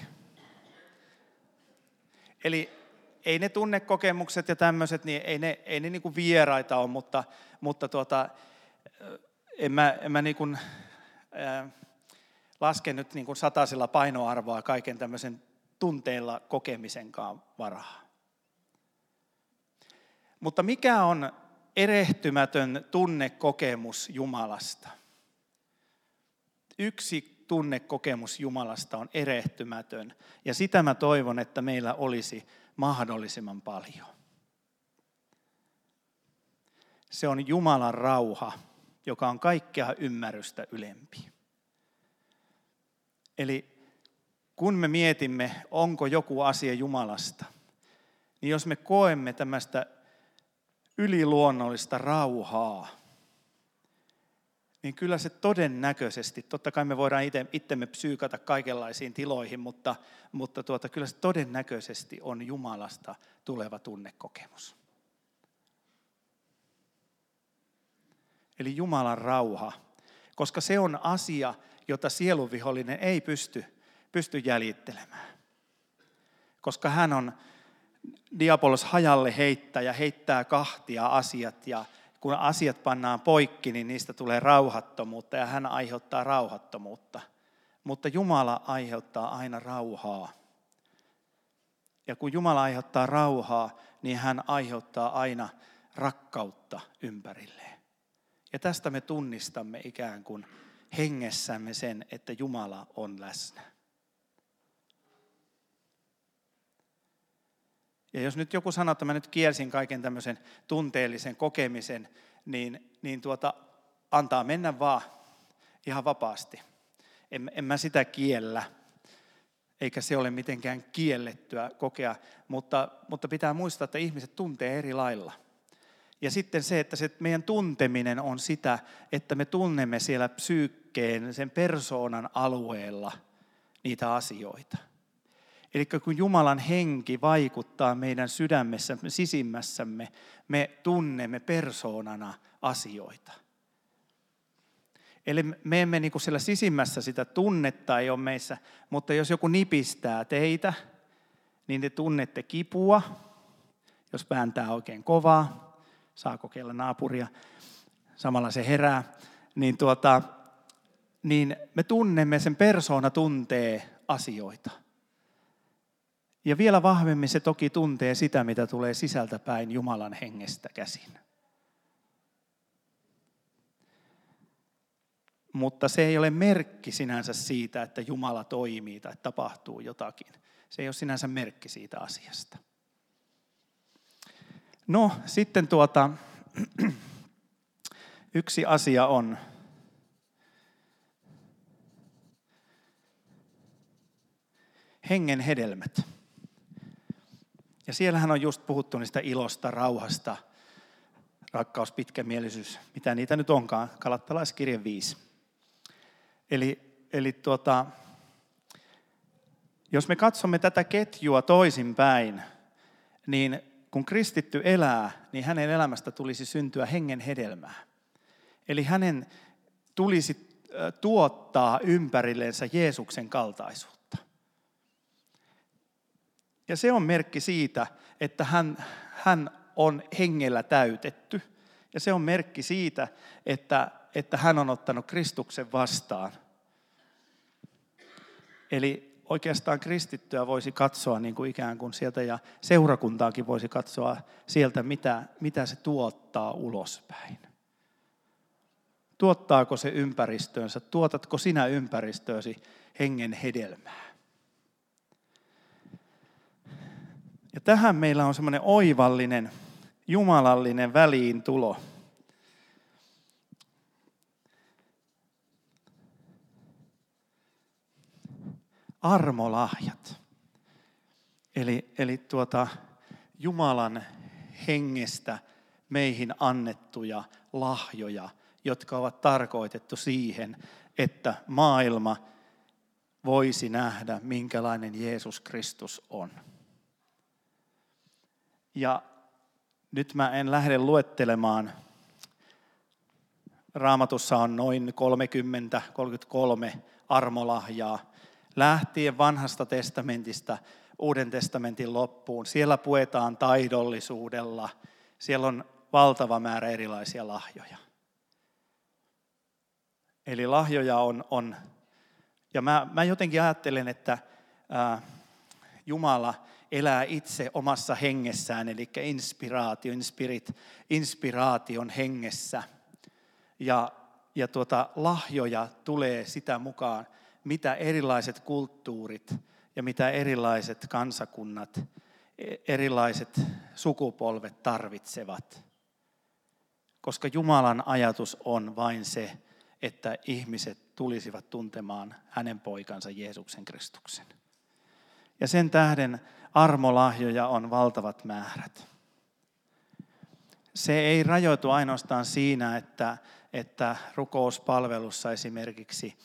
Eli ei ne tunnekokemukset ja tämmöiset, niin ei ne, ei ne niin kuin vieraita ole, mutta, mutta tuota, en mä, en mä niin kuin, äh, laske nyt niin kuin satasilla painoarvoa kaiken tämmöisen tunteilla kokemisenkaan varaa. Mutta mikä on erehtymätön tunnekokemus Jumalasta? Yksi tunnekokemus Jumalasta on erehtymätön, ja sitä mä toivon, että meillä olisi mahdollisimman paljon. Se on Jumalan rauha joka on kaikkea ymmärrystä ylempi. Eli kun me mietimme, onko joku asia Jumalasta, niin jos me koemme tämmöistä yliluonnollista rauhaa, niin kyllä se todennäköisesti, totta kai me voidaan itse, itsemme psyykata kaikenlaisiin tiloihin, mutta, mutta tuota, kyllä se todennäköisesti on Jumalasta tuleva tunnekokemus. Eli Jumalan rauha, koska se on asia, jota sielunvihollinen ei pysty, pysty jäljittelemään. Koska hän on diabolos hajalle heittäjä, heittää kahtia asiat ja kun asiat pannaan poikki, niin niistä tulee rauhattomuutta ja hän aiheuttaa rauhattomuutta. Mutta Jumala aiheuttaa aina rauhaa. Ja kun Jumala aiheuttaa rauhaa, niin hän aiheuttaa aina rakkautta ympärilleen. Ja tästä me tunnistamme ikään kuin hengessämme sen, että Jumala on läsnä. Ja jos nyt joku sanoo, että mä nyt kielsin kaiken tämmöisen tunteellisen kokemisen, niin, niin tuota, antaa mennä vaan ihan vapaasti. En, en mä sitä kiellä, eikä se ole mitenkään kiellettyä kokea, mutta, mutta pitää muistaa, että ihmiset tuntee eri lailla. Ja sitten se, että se meidän tunteminen on sitä, että me tunnemme siellä psyykkeen, sen persoonan alueella niitä asioita. Eli kun Jumalan henki vaikuttaa meidän sydämessä, sisimmässämme, me tunnemme persoonana asioita. Eli me emme niin kuin siellä sisimmässä sitä tunnetta ei ole meissä, mutta jos joku nipistää teitä, niin te tunnette kipua, jos vääntää oikein kovaa, saa kokeilla naapuria, samalla se herää, niin, tuota, niin me tunnemme, sen persoona tuntee asioita. Ja vielä vahvemmin se toki tuntee sitä, mitä tulee sisältäpäin Jumalan hengestä käsin. Mutta se ei ole merkki sinänsä siitä, että Jumala toimii tai tapahtuu jotakin. Se ei ole sinänsä merkki siitä asiasta. No, sitten tuota, yksi asia on, hengen hedelmät. Ja siellähän on just puhuttu niistä ilosta, rauhasta, rakkaus, pitkämielisyys, mitä niitä nyt onkaan, kalattalaiskirje 5. Eli, eli tuota, jos me katsomme tätä ketjua toisinpäin, niin kun kristitty elää, niin hänen elämästä tulisi syntyä hengen hedelmää. Eli hänen tulisi tuottaa ympärillensä Jeesuksen kaltaisuutta. Ja se on merkki siitä, että hän, hän on hengellä täytetty. Ja se on merkki siitä, että, että hän on ottanut Kristuksen vastaan. Eli oikeastaan kristittyä voisi katsoa niin kuin ikään kuin sieltä ja seurakuntaakin voisi katsoa sieltä, mitä, mitä se tuottaa ulospäin. Tuottaako se ympäristöönsä, tuotatko sinä ympäristöösi hengen hedelmää? Ja tähän meillä on semmoinen oivallinen, jumalallinen väliintulo. Armolahjat. Eli, eli tuota, Jumalan hengestä meihin annettuja lahjoja, jotka ovat tarkoitettu siihen, että maailma voisi nähdä, minkälainen Jeesus Kristus on. Ja nyt mä en lähde luettelemaan. Raamatussa on noin 30-33 armolahjaa, lähtien vanhasta testamentista Uuden testamentin loppuun. Siellä puetaan taidollisuudella. Siellä on valtava määrä erilaisia lahjoja. Eli lahjoja on, on ja mä, mä jotenkin ajattelen, että ää, Jumala elää itse omassa hengessään, eli inspiraatio, inspirit, inspiraation hengessä. Ja, ja tuota, lahjoja tulee sitä mukaan, mitä erilaiset kulttuurit ja mitä erilaiset kansakunnat, e, erilaiset sukupolvet tarvitsevat. Koska Jumalan ajatus on vain se, että ihmiset tulisivat tuntemaan hänen poikansa Jeesuksen Kristuksen. Ja sen tähden armolahjoja on valtavat määrät. Se ei rajoitu ainoastaan siinä, että, että rukouspalvelussa esimerkiksi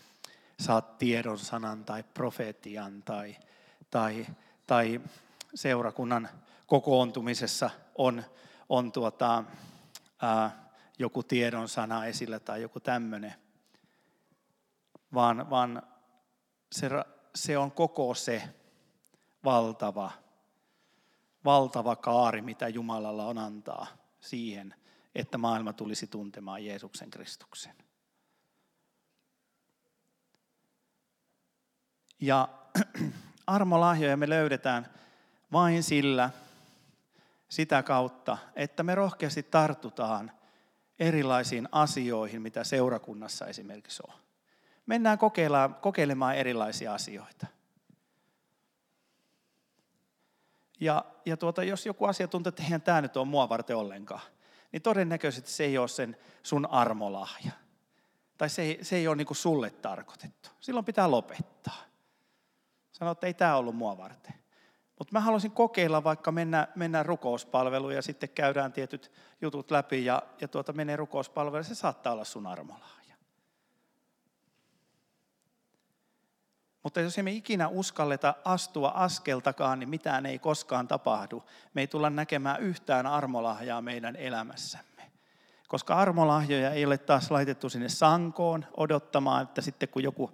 saat tiedon sanan tai profetian tai, tai, tai seurakunnan kokoontumisessa on, on tuota, ää, joku tiedon sana esillä tai joku tämmöinen, vaan, vaan se, se on koko se valtava, valtava kaari, mitä Jumalalla on antaa siihen, että maailma tulisi tuntemaan Jeesuksen Kristuksen. Ja armolahjoja me löydetään vain sillä, sitä kautta, että me rohkeasti tartutaan erilaisiin asioihin, mitä seurakunnassa esimerkiksi on. Mennään kokeilemaan erilaisia asioita. Ja, ja tuota, jos joku asia tuntuu, että eihän tämä nyt ole mua varten ollenkaan, niin todennäköisesti se ei ole sen sun armolahja. Tai se ei, se ei ole niin sulle tarkoitettu. Silloin pitää lopettaa. Sanoa, että ei tämä ollut mua varten. Mutta mä haluaisin kokeilla vaikka mennä, mennä rukouspalveluun ja sitten käydään tietyt jutut läpi ja, ja tuota, menee rukouspalveluun. Se saattaa olla sun armolahja. Mutta jos emme ikinä uskalleta astua askeltakaan, niin mitään ei koskaan tapahdu. Me ei tulla näkemään yhtään armolahjaa meidän elämässämme. Koska armolahjoja ei ole taas laitettu sinne sankoon odottamaan, että sitten kun joku,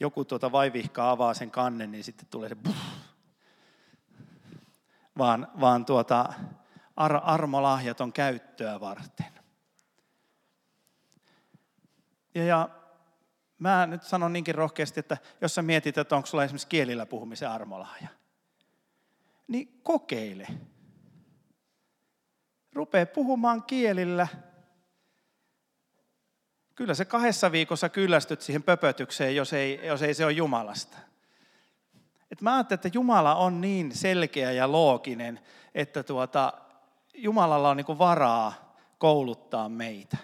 joku tuota vaivihka avaa sen kannen, niin sitten tulee se buh. Vaan, vaan tuota, ar, armolahjat on käyttöä varten. Ja, ja mä nyt sanon niinkin rohkeasti, että jos sä mietit, että onko sulla esimerkiksi kielillä puhumisen armolahja, niin kokeile. Rupee puhumaan kielillä. Kyllä se kahdessa viikossa kyllästyt siihen pöpötykseen, jos ei, jos ei se ole Jumalasta. Et mä ajattelen, että Jumala on niin selkeä ja looginen, että tuota, Jumalalla on niin varaa kouluttaa meitä.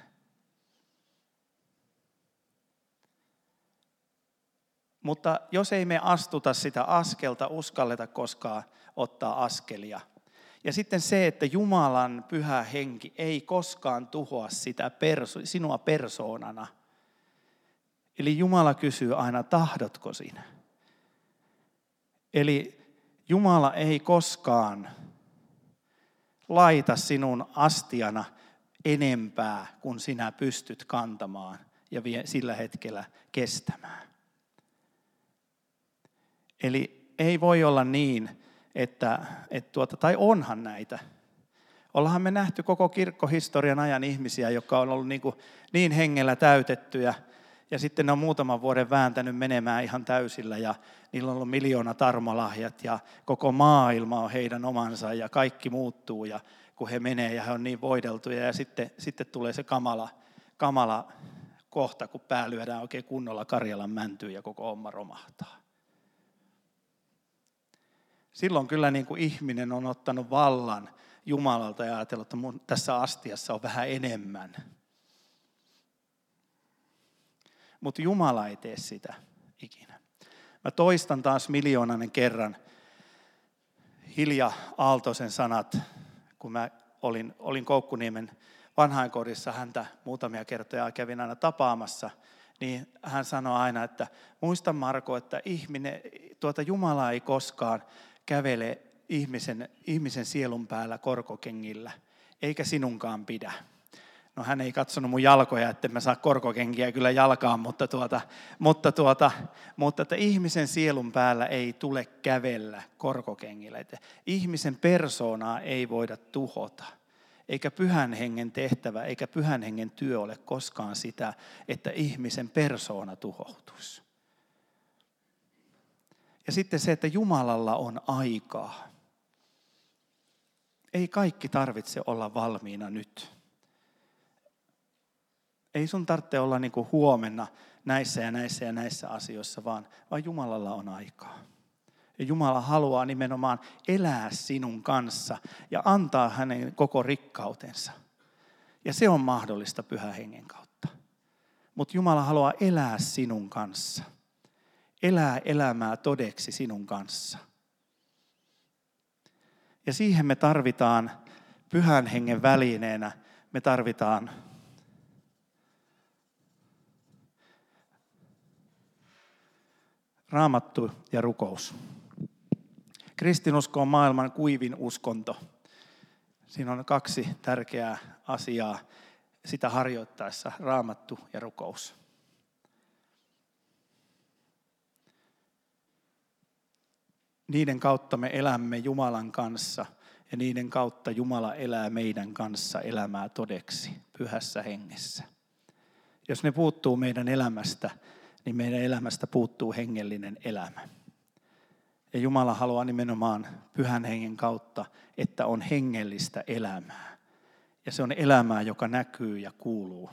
Mutta jos ei me astuta sitä askelta, uskalleta koskaan ottaa askelia. Ja sitten se, että Jumalan pyhä henki ei koskaan tuhoa sitä perso- sinua persoonana. Eli Jumala kysyy aina, tahdotko sinä? Eli Jumala ei koskaan laita sinun astiana enempää kuin sinä pystyt kantamaan ja sillä hetkellä kestämään. Eli ei voi olla niin, että, että tuota, tai onhan näitä. Ollaanhan me nähty koko kirkkohistorian ajan ihmisiä, jotka on ollut niin, kuin niin hengellä täytettyjä, ja sitten ne on muutaman vuoden vääntänyt menemään ihan täysillä, ja niillä on ollut miljoona tarmolahjat, ja koko maailma on heidän omansa, ja kaikki muuttuu, ja kun he menee, ja he on niin voideltuja, ja sitten, sitten tulee se kamala, kamala kohta, kun pää lyödään oikein kunnolla Karjalan mäntyyn, ja koko homma romahtaa silloin kyllä niin kuin ihminen on ottanut vallan Jumalalta ja ajatellut, että mun tässä astiassa on vähän enemmän. Mutta Jumala ei tee sitä ikinä. Mä toistan taas miljoonainen kerran Hilja Aaltosen sanat, kun mä olin, olin Koukkuniemen vanhainkodissa häntä muutamia kertoja kävin aina tapaamassa, niin hän sanoi aina, että muista Marko, että ihminen, tuota Jumala ei koskaan kävele ihmisen, ihmisen sielun päällä korkokengillä, eikä sinunkaan pidä. No hän ei katsonut mun jalkoja, että mä saa korkokenkiä kyllä jalkaan, mutta, tuota, mutta, tuota, mutta että ihmisen sielun päällä ei tule kävellä korkokengillä. Että ihmisen persoonaa ei voida tuhota. Eikä pyhän hengen tehtävä, eikä pyhän hengen työ ole koskaan sitä, että ihmisen persoona tuhoutuisi. Ja sitten se, että Jumalalla on aikaa. Ei kaikki tarvitse olla valmiina nyt. Ei sun tarvitse olla niin kuin huomenna näissä ja näissä ja näissä asioissa, vaan, vaan Jumalalla on aikaa. Ja Jumala haluaa nimenomaan elää sinun kanssa ja antaa hänen koko rikkautensa. Ja se on mahdollista pyhän hengen kautta. Mutta Jumala haluaa elää sinun kanssa elää elämää todeksi sinun kanssa. Ja siihen me tarvitaan pyhän hengen välineenä, me tarvitaan raamattu ja rukous. Kristinusko on maailman kuivin uskonto. Siinä on kaksi tärkeää asiaa sitä harjoittaessa, raamattu ja rukous. Niiden kautta me elämme Jumalan kanssa ja niiden kautta Jumala elää meidän kanssa elämää todeksi pyhässä hengessä. Jos ne puuttuu meidän elämästä, niin meidän elämästä puuttuu hengellinen elämä. Ja Jumala haluaa nimenomaan pyhän hengen kautta, että on hengellistä elämää. Ja se on elämää, joka näkyy ja kuuluu.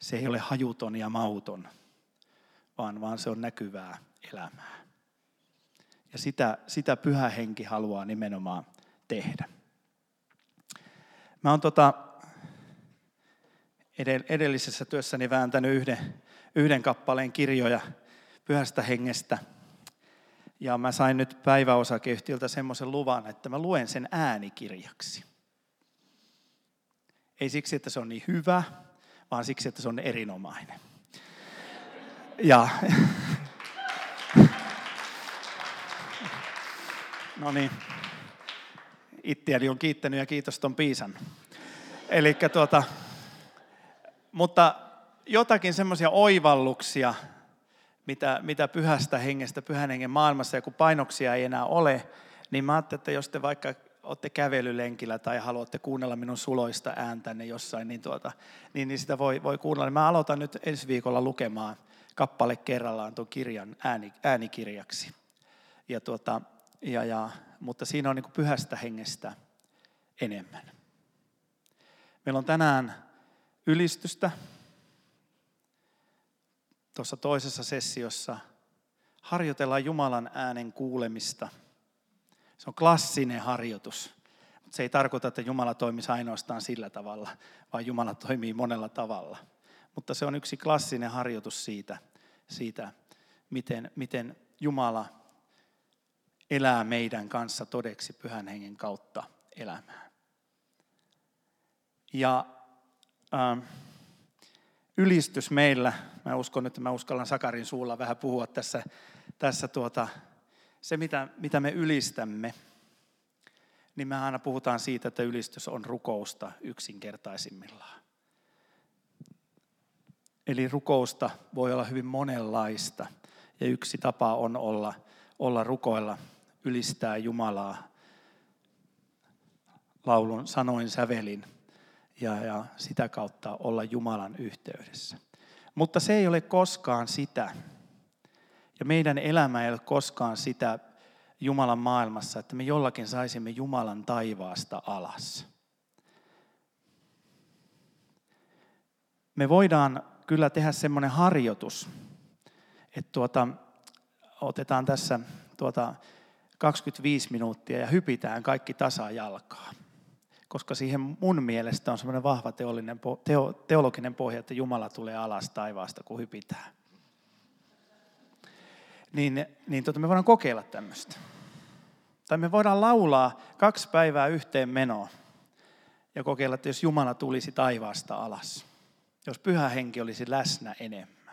Se ei ole hajuton ja mauton, vaan, vaan se on näkyvää elämää. Ja sitä, sitä pyhä henki haluaa nimenomaan tehdä. Mä oon tota edellisessä työssäni vääntänyt yhden, yhden kappaleen kirjoja pyhästä hengestä. Ja mä sain nyt päiväosakeyhtiöltä semmoisen luvan, että mä luen sen äänikirjaksi. Ei siksi, että se on niin hyvä, vaan siksi, että se on erinomainen. Ja No niin. Ittiäni on kiittänyt ja kiitos ton Piisan. Eli tuota, mutta jotakin semmoisia oivalluksia, mitä, mitä pyhästä hengestä, pyhän hengen maailmassa, ja kun painoksia ei enää ole, niin mä ajattelin, että jos te vaikka olette kävelylenkillä tai haluatte kuunnella minun suloista ääntänne jossain, niin, tuota, niin, niin sitä voi, voi kuunnella. Mä aloitan nyt ensi viikolla lukemaan kappale kerrallaan tuon kirjan ääni, äänikirjaksi. Ja tuota, ja, ja, mutta siinä on niin pyhästä hengestä enemmän. Meillä on tänään ylistystä. Tuossa toisessa sessiossa harjoitellaan Jumalan äänen kuulemista. Se on klassinen harjoitus. Mutta se ei tarkoita, että Jumala toimisi ainoastaan sillä tavalla, vaan Jumala toimii monella tavalla. Mutta se on yksi klassinen harjoitus siitä, siitä miten, miten Jumala elää meidän kanssa todeksi pyhän hengen kautta elämää. Ja ähm, ylistys meillä, mä uskon, että mä uskallan Sakarin suulla vähän puhua tässä, tässä tuota, se mitä, mitä me ylistämme, niin me aina puhutaan siitä, että ylistys on rukousta yksinkertaisimmillaan. Eli rukousta voi olla hyvin monenlaista. Ja yksi tapa on olla, olla rukoilla, ylistää Jumalaa laulun sanoin sävelin ja, ja sitä kautta olla Jumalan yhteydessä. Mutta se ei ole koskaan sitä, ja meidän elämä ei ole koskaan sitä Jumalan maailmassa, että me jollakin saisimme Jumalan taivaasta alas. Me voidaan kyllä tehdä semmoinen harjoitus, että tuota, otetaan tässä tuota 25 minuuttia ja hypitään kaikki tasajalkaa. Koska siihen mun mielestä on semmoinen vahva teollinen, teo, teologinen pohja, että Jumala tulee alas taivaasta, kun hypitään. Niin, niin tuota, me voidaan kokeilla tämmöistä. Tai me voidaan laulaa kaksi päivää yhteen menoa ja kokeilla, että jos Jumala tulisi taivaasta alas. Jos pyhä henki olisi läsnä enemmän.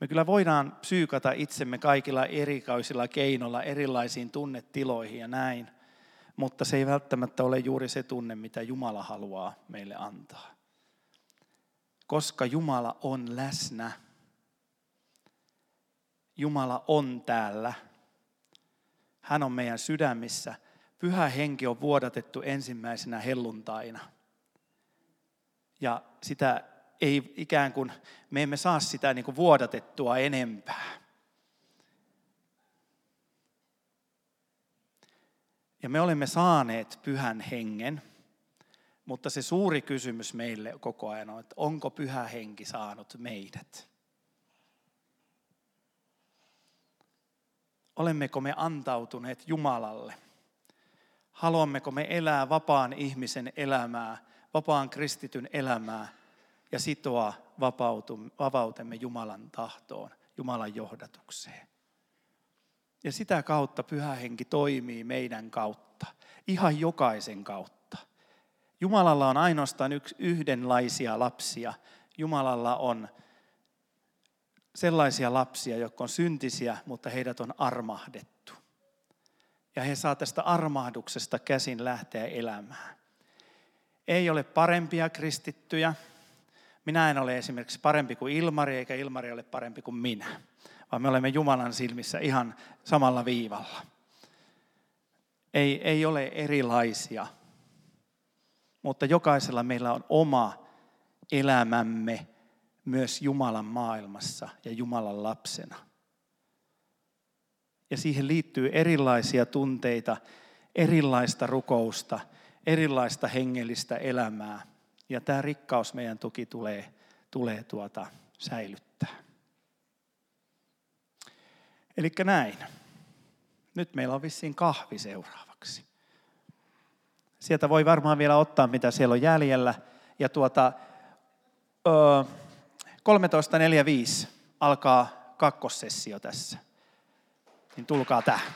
Me kyllä voidaan psyykata itsemme kaikilla erikaisilla keinoilla erilaisiin tunnetiloihin ja näin, mutta se ei välttämättä ole juuri se tunne, mitä Jumala haluaa meille antaa. Koska Jumala on läsnä. Jumala on täällä. Hän on meidän sydämissä. Pyhä henki on vuodatettu ensimmäisenä helluntaina – ja sitä ei ikään kuin, me emme saa sitä niin kuin vuodatettua enempää. Ja me olemme saaneet pyhän hengen, mutta se suuri kysymys meille koko ajan on, että onko pyhä henki saanut meidät? Olemmeko me antautuneet Jumalalle? Haluammeko me elää vapaan ihmisen elämää, vapaan kristityn elämää ja sitoa vapautemme Jumalan tahtoon, Jumalan johdatukseen. Ja sitä kautta pyhä henki toimii meidän kautta, ihan jokaisen kautta. Jumalalla on ainoastaan yksi, yhdenlaisia lapsia. Jumalalla on sellaisia lapsia, jotka on syntisiä, mutta heidät on armahdettu. Ja he saa tästä armahduksesta käsin lähteä elämään ei ole parempia kristittyjä. Minä en ole esimerkiksi parempi kuin Ilmari, eikä Ilmari ole parempi kuin minä, vaan me olemme Jumalan silmissä ihan samalla viivalla. Ei, ei ole erilaisia, mutta jokaisella meillä on oma elämämme myös Jumalan maailmassa ja Jumalan lapsena. Ja siihen liittyy erilaisia tunteita, erilaista rukousta – erilaista hengellistä elämää. Ja tämä rikkaus meidän tuki tulee, tulee tuota säilyttää. Eli näin. Nyt meillä on vissiin kahvi seuraavaksi. Sieltä voi varmaan vielä ottaa, mitä siellä on jäljellä. Ja tuota, 13.45 alkaa kakkossessio tässä. Niin tulkaa tähän.